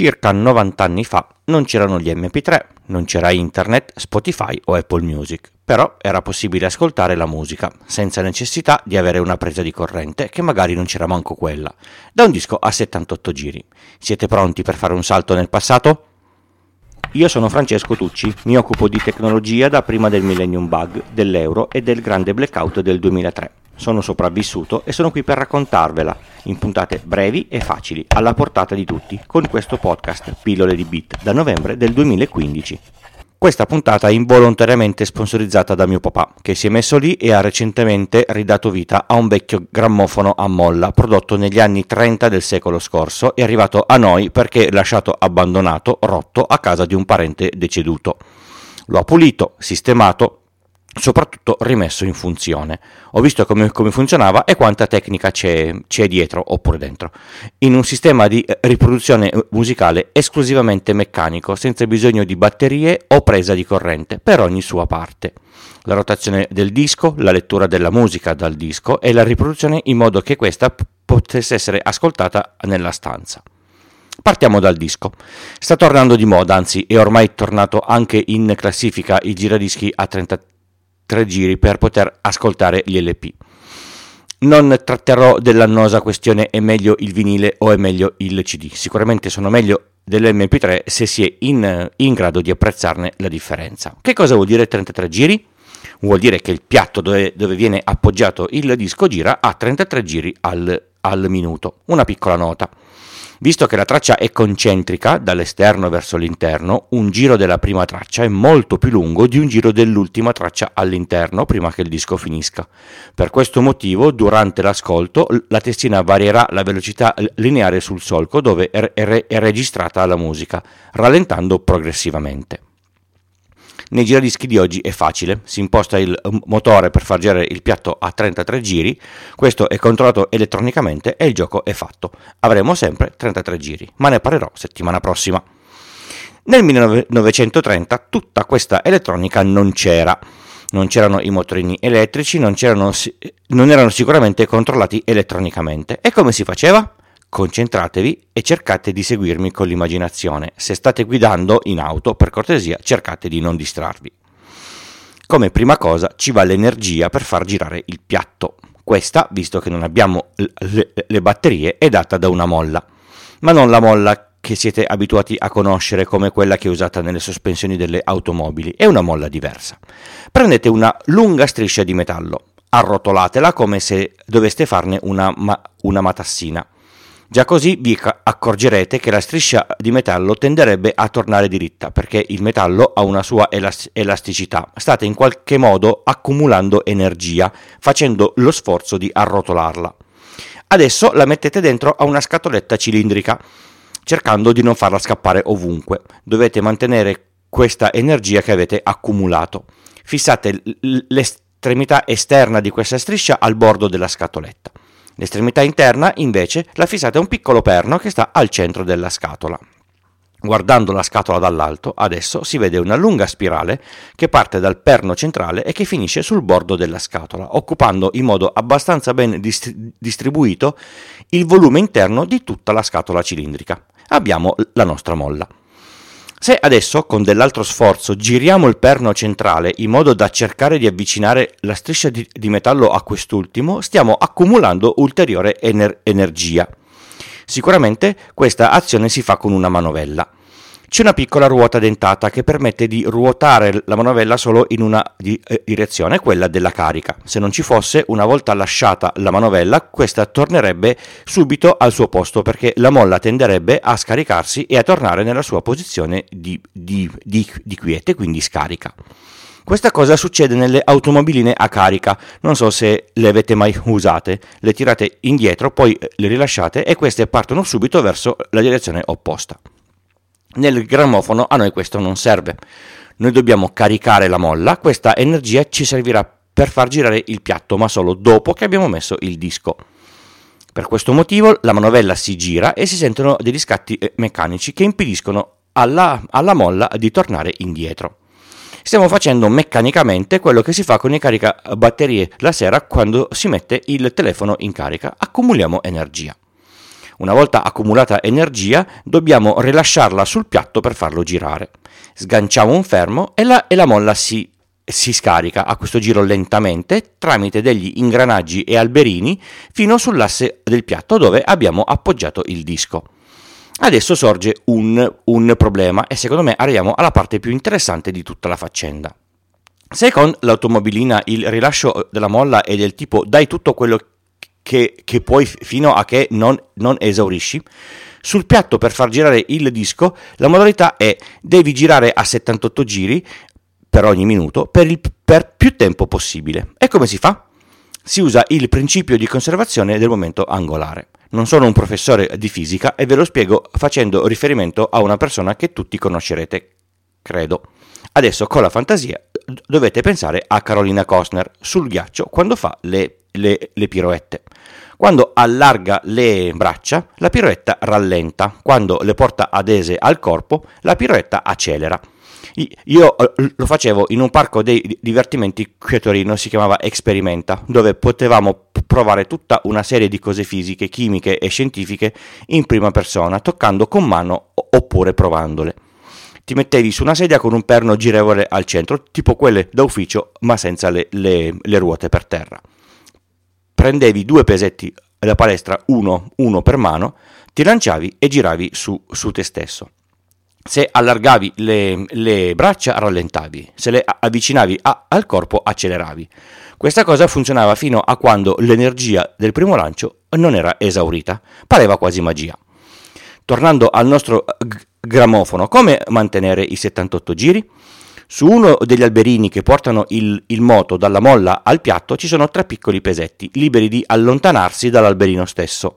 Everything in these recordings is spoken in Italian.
Circa 90 anni fa non c'erano gli MP3, non c'era internet, Spotify o Apple Music, però era possibile ascoltare la musica senza necessità di avere una presa di corrente, che magari non c'era manco quella, da un disco a 78 giri. Siete pronti per fare un salto nel passato? Io sono Francesco Tucci, mi occupo di tecnologia da prima del Millennium Bug, dell'euro e del grande blackout del 2003 sono sopravvissuto e sono qui per raccontarvela in puntate brevi e facili, alla portata di tutti, con questo podcast Pillole di Bit da novembre del 2015. Questa puntata è involontariamente sponsorizzata da mio papà, che si è messo lì e ha recentemente ridato vita a un vecchio grammofono a molla prodotto negli anni 30 del secolo scorso e arrivato a noi perché lasciato abbandonato, rotto, a casa di un parente deceduto. Lo ha pulito, sistemato, soprattutto rimesso in funzione. Ho visto come, come funzionava e quanta tecnica c'è, c'è, dietro oppure dentro. In un sistema di eh, riproduzione eh, musicale esclusivamente meccanico, senza bisogno di batterie o presa di corrente per ogni sua parte. La rotazione del disco, la lettura della musica dal disco e la riproduzione in modo che questa potesse essere ascoltata nella stanza. Partiamo dal disco. Sta tornando di moda, anzi è ormai tornato anche in classifica il giradischi a 33 tre giri per poter ascoltare gli LP. Non tratterò dell'annosa questione è meglio il vinile o è meglio il CD. Sicuramente sono meglio dell'MP3 se si è in, in grado di apprezzarne la differenza. Che cosa vuol dire 33 giri? Vuol dire che il piatto dove, dove viene appoggiato il disco gira a 33 giri al, al minuto. Una piccola nota. Visto che la traccia è concentrica dall'esterno verso l'interno, un giro della prima traccia è molto più lungo di un giro dell'ultima traccia all'interno prima che il disco finisca. Per questo motivo, durante l'ascolto, la testina varierà la velocità lineare sul solco dove è, registrata la musica, rallentando progressivamente. Nei giradischi di oggi è facile, si imposta il motore per far girare il piatto a 33 giri, questo è controllato elettronicamente e il gioco è fatto. Avremo sempre 33 giri, ma ne parlerò settimana prossima. Nel 1930 tutta questa elettronica non c'era. Non c'erano i motorini elettrici, non, non erano sicuramente controllati elettronicamente. E come si faceva? Concentratevi e cercate di seguirmi con l'immaginazione. Se state guidando in auto, per cortesia, cercate di non distrarvi. Come prima cosa ci va l'energia per far girare il piatto. Questa, visto che non abbiamo le, le batterie, è data da una molla. Ma non la molla che siete abituati a conoscere come quella che è usata nelle sospensioni delle automobili, è una molla diversa. Prendete una lunga striscia di metallo, arrotolatela come se doveste farne una, ma- una matassina Già così vi accorgerete che la striscia di metallo tenderebbe a tornare diritta perché il metallo ha una sua elasticità. State in qualche modo accumulando energia facendo lo sforzo di arrotolarla. Adesso la mettete dentro a una scatoletta cilindrica cercando di non farla scappare ovunque. Dovete mantenere questa energia che avete accumulato. Fissate l'estremità esterna di questa striscia al bordo della scatoletta. L'estremità interna, invece, la fissate a un piccolo perno che sta al centro della scatola. Guardando la scatola dall'alto, adesso si vede una lunga spirale che parte dal perno centrale e che finisce sul bordo della scatola, occupando in modo abbastanza ben dist- distribuito il volume interno di tutta la scatola cilindrica. Abbiamo la nostra molla. Se adesso con dell'altro sforzo giriamo il perno centrale in modo da cercare di avvicinare la striscia di, di metallo a quest'ultimo, stiamo accumulando ulteriore ener- energia. Sicuramente questa azione si fa con una manovella. C'è una piccola ruota dentata che permette di ruotare la manovella solo in una di- eh, direzione, quella della carica. Se non ci fosse, una volta lasciata la manovella, questa tornerebbe subito al suo posto perché la molla tenderebbe a scaricarsi e a tornare nella sua posizione di, di, di, di quiete, quindi scarica. Questa cosa succede nelle automobiline a carica, non so se le avete mai usate, le tirate indietro, poi le rilasciate e queste partono subito verso la direzione opposta. Nel grammofono a noi questo non serve. Noi dobbiamo caricare la molla, questa energia ci servirà per far girare il piatto, ma solo dopo che abbiamo messo il disco. Per questo motivo la manovella si gira e si sentono degli scatti eh, meccanici che impediscono alla, alla molla di tornare indietro. Stiamo facendo meccanicamente quello che si fa con i caricabatterie la sera quando si mette il telefono in carica, accumuliamo energia. Una volta accumulata energia, dobbiamo rilasciarla sul piatto per farlo girare. Sganciamo un fermo e la, e la molla si, si scarica a questo giro lentamente tramite degli ingranaggi e alberini fino sull'asse del piatto dove abbiamo appoggiato il disco. Adesso sorge un, un problema e secondo me arriviamo alla parte più interessante di tutta la faccenda. Se con l'automobilina il rilascio della molla è del tipo dai tutto quello che, che puoi fino a che non, non, esaurisci, sul piatto per far girare il disco la modalità è devi girare a 78 giri per ogni minuto per, il, per più tempo possibile. E come si fa? Si usa il principio di conservazione del momento angolare. Non sono un professore di fisica e ve lo spiego facendo riferimento a una persona che tutti conoscerete, credo. Adesso con la fantasia dovete pensare a Carolina Costner sul ghiaccio quando fa le, le, le piroette. Quando allarga le braccia, la piroetta rallenta. Quando le porta adese al corpo, la piroetta accelera. Io eh, lo facevo in un parco dei divertimenti qui a Torino, si chiamava Experimenta, dove potevamo provare tutta una serie di cose fisiche, chimiche e scientifiche in prima persona, toccando con mano oppure provandole ti mettevi su una sedia con un perno girevole al centro, tipo quelle da ufficio, ma senza le, le, le ruote per terra. Prendevi due pesetti da palestra, uno, uno per mano, ti lanciavi e giravi su, su te stesso. Se allargavi le, le, braccia rallentavi, se le avvicinavi a, al corpo acceleravi. Questa cosa funzionava fino a quando l'energia del primo lancio non era esaurita, pareva quasi magia. Tornando al nostro grammofono, come mantenere i 78 giri? Su uno degli alberini che portano il, il, moto dalla molla al piatto ci sono tre piccoli pesetti, liberi di allontanarsi dall'alberino stesso.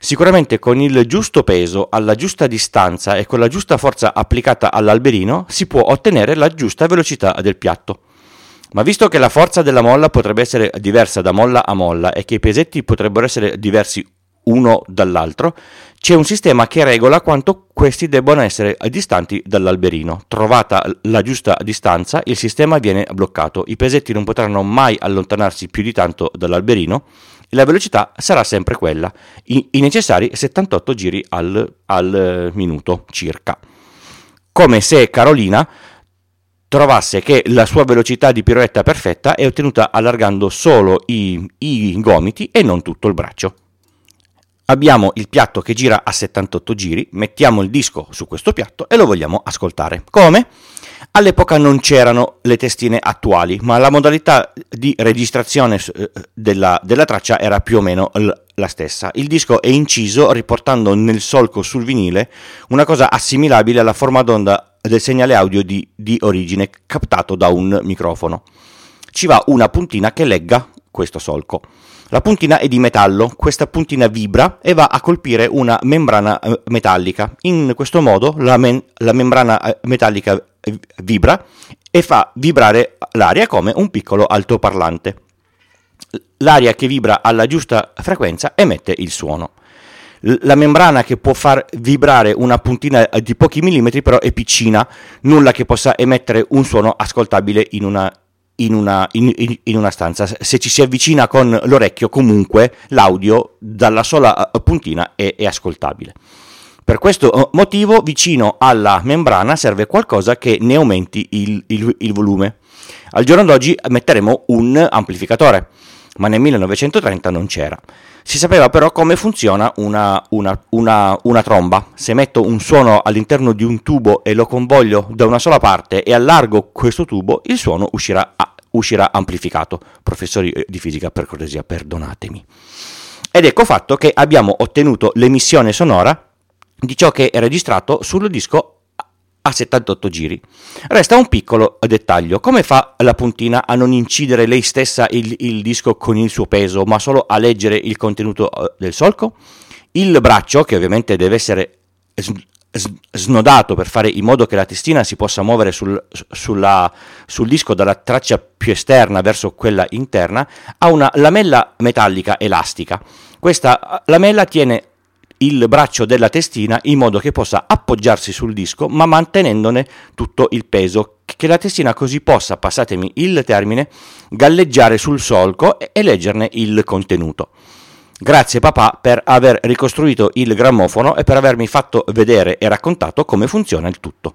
Sicuramente con il giusto peso, alla giusta distanza e con la giusta forza applicata all'alberino si può ottenere la giusta velocità del piatto. Ma visto che la forza della molla potrebbe essere diversa da molla a molla e che i pesetti potrebbero essere diversi uno dall'altro, c'è un sistema che regola quanto questi debbano essere distanti dall'alberino. Trovata la giusta distanza, il sistema viene bloccato. I pesetti non potranno mai allontanarsi più di tanto dall'alberino e la velocità sarà sempre quella, i, i necessari 78 giri al, al minuto circa. Come se Carolina trovasse che la sua velocità di piroetta perfetta è ottenuta allargando solo i, i gomiti e non tutto il braccio. Abbiamo il piatto che gira a 78 giri, mettiamo il disco su questo piatto e lo vogliamo ascoltare. Come? All'epoca non c'erano le testine attuali, ma la modalità di registrazione eh, della, della traccia era più o meno la stessa. Il disco è inciso riportando nel solco sul vinile una cosa assimilabile alla forma d'onda del segnale audio di, di origine captato da un microfono. Ci va una puntina che legga questo solco. La puntina è di metallo, questa puntina vibra e va a colpire una membrana eh, metallica. In questo modo la, men- la membrana eh, metallica eh, vibra e fa vibrare l'aria come un piccolo altoparlante. L'aria che vibra alla giusta frequenza emette il suono. La membrana che può far vibrare una puntina di pochi millimetri però è piccina, nulla che possa emettere un suono ascoltabile in una in una, in, in una, stanza. Se ci si avvicina con l'orecchio, comunque l'audio dalla sola eh, puntina è, è ascoltabile. Per questo eh, motivo, vicino alla membrana serve qualcosa che ne aumenti il, il, il volume. Al giorno d'oggi metteremo un amplificatore, ma nel 1930 non c'era. Si sapeva però come funziona una, una, una, una, tromba. Se metto un suono all'interno di un tubo e lo convoglio da una sola parte e allargo questo tubo, il suono uscirà, uscirà amplificato. Professori eh, di fisica, per cortesia, perdonatemi. Ed ecco fatto che abbiamo ottenuto l'emissione sonora di ciò che è registrato sul disco a 78 giri. Resta un piccolo dettaglio, come fa la puntina a non incidere lei stessa il, il disco con il suo peso, ma solo a leggere il contenuto eh, del solco? Il braccio, che ovviamente deve essere snodato per fare in modo che la testina si possa muovere sul, sulla, sul, disco dalla traccia più esterna verso quella interna, ha una lamella metallica elastica. Questa lamella tiene il braccio della testina in modo che possa appoggiarsi sul disco ma mantenendone tutto il peso che la testina così possa, passatemi il termine, galleggiare sul solco e leggerne il contenuto. Grazie papà per aver ricostruito il grammofono e per avermi fatto vedere e raccontato come funziona il tutto.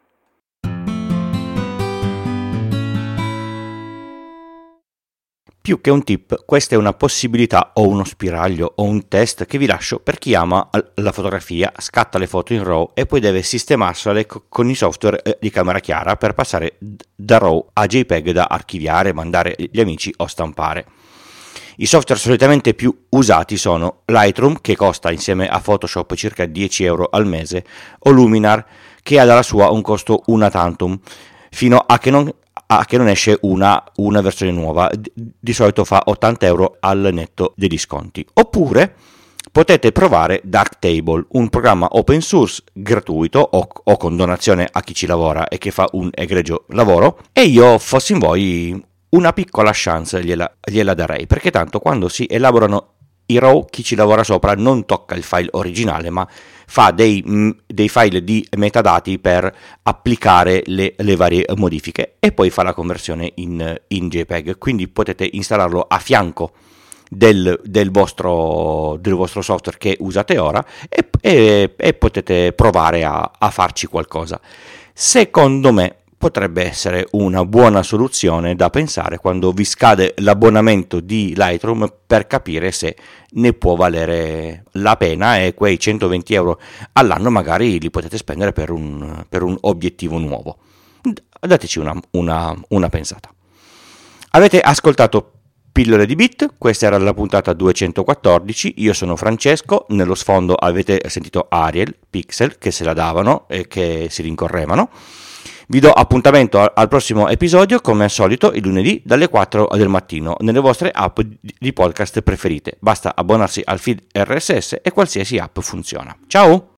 Più che un tip, questa è una possibilità o uno spiraglio o un test che vi lascio per chi ama la fotografia, scatta le foto in RAW e poi deve sistemarsele con i software eh, di camera chiara per passare da RAW a JPEG da archiviare, mandare agli amici o stampare. I software solitamente più usati sono Lightroom, che costa insieme a Photoshop circa 10 euro al mese, o Luminar, che ha dalla sua un costo una tantum, fino a che non a che non esce una, una versione nuova, di solito fa 80 euro al netto degli sconti. Oppure potete provare Darktable, un programma open source gratuito o, o, con donazione a chi ci lavora e che fa un egregio lavoro. E io, fossi in voi, una piccola chance gliela, gliela darei, perché tanto quando si elaborano i RAW, chi ci lavora sopra non tocca il file originale, ma fa dei, mm, dei file di metadati per applicare le, le, varie modifiche e poi fa la conversione in, in JPEG. Quindi potete installarlo a fianco del, del, vostro, del, vostro, software che usate ora e, e, e potete provare a, a farci qualcosa. Secondo me potrebbe essere una buona soluzione da pensare quando vi scade l'abbonamento di Lightroom per capire se ne può valere la pena e quei 120 euro all'anno magari li potete spendere per un, per un obiettivo nuovo. Dateci una, una, una pensata. Avete ascoltato Pillole di Bit, questa era la puntata 214, io sono Francesco, nello sfondo avete sentito Ariel, Pixel che se la davano e che si rincorrevano. Vi do appuntamento al prossimo episodio, come al solito, il lunedì dalle 4 del mattino, nelle vostre app di podcast preferite. Basta abbonarsi al feed RSS e qualsiasi app funziona. Ciao!